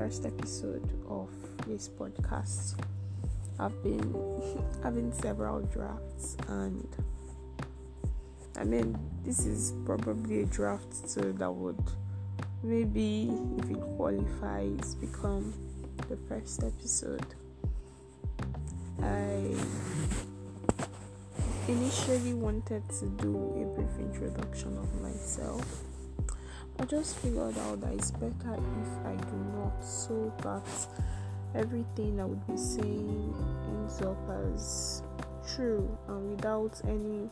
first episode of this podcast. I've been having several drafts, and I mean, this is probably a draft too that would maybe, if it qualifies, become the first episode. I initially wanted to do a brief introduction of myself. I just figured out that it's better if I do not, so that everything I would be saying ends up as true and without any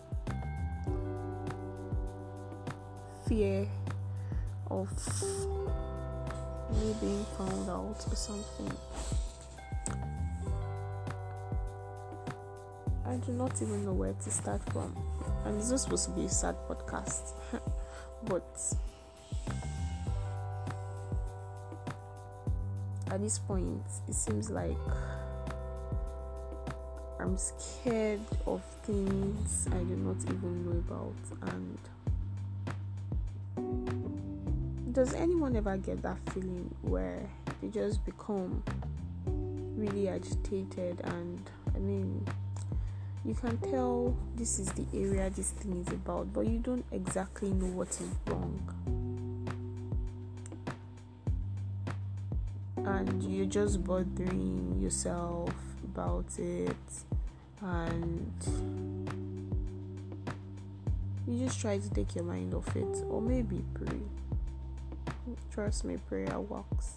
fear of me being found out or something. I do not even know where to start from. And it's just supposed to be a sad podcast. but at this point, it seems like I'm scared of things I do not even know about. And does anyone ever get that feeling where they just become really agitated? And I mean, you can tell this is the area this thing is about, but you don't exactly know what is wrong. And you're just bothering yourself about it, and you just try to take your mind off it, or maybe pray. Trust me, prayer works.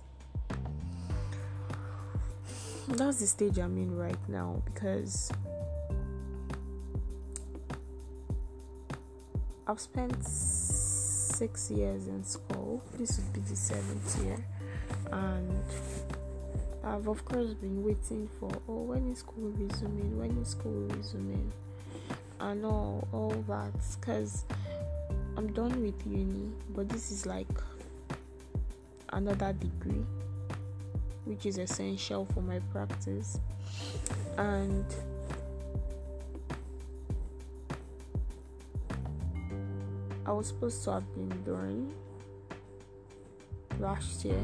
That's the stage I'm in right now because I've spent six years in school. This would be the seventh year, and I've of course been waiting for oh when is school resuming? When is school resuming? And all all that because I'm done with uni, but this is like another degree, which is essential for my practice, and I was supposed to have been done last year,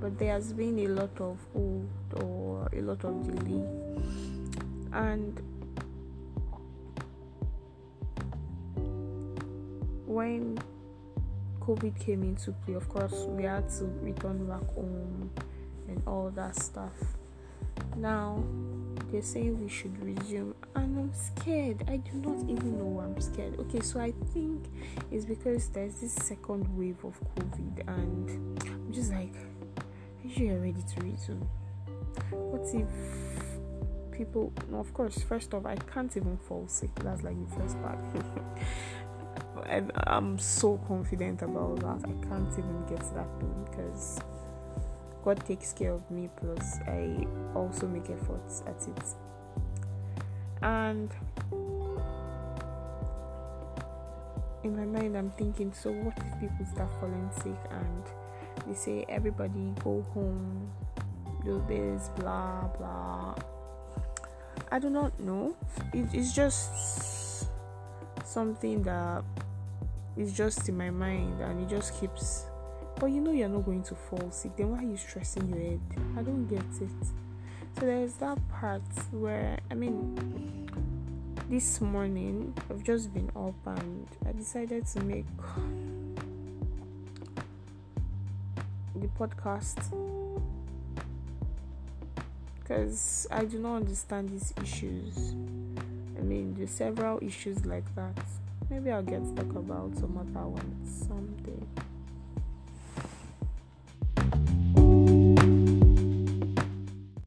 but there has been a lot of hold or a lot of delay, and when COVID came into play, of course, we had to return back home and all that stuff. Now they're saying we should resume, and I'm scared. I do not even know why I'm scared. Okay, so I think it's because there's this second wave of COVID, and I'm just like, are you ready to resume? What if people? Of course. First off, I can't even fall sick. That's like the first part. I'm, I'm so confident about that. I can't even get that thing because God takes care of me, plus I also make efforts at it. And in my mind, I'm thinking, so what if people start falling sick and they say, everybody go home, do this, blah, blah. I do not know. It, it's just something that is just in my mind and it just keeps but you know you're not going to fall sick then why are you stressing your head i don't get it so there's that part where i mean this morning i've just been up and i decided to make the podcast. Because i do not understand these issues. I mean there's several issues like that. Maybe i'll get to talk about some other ones someday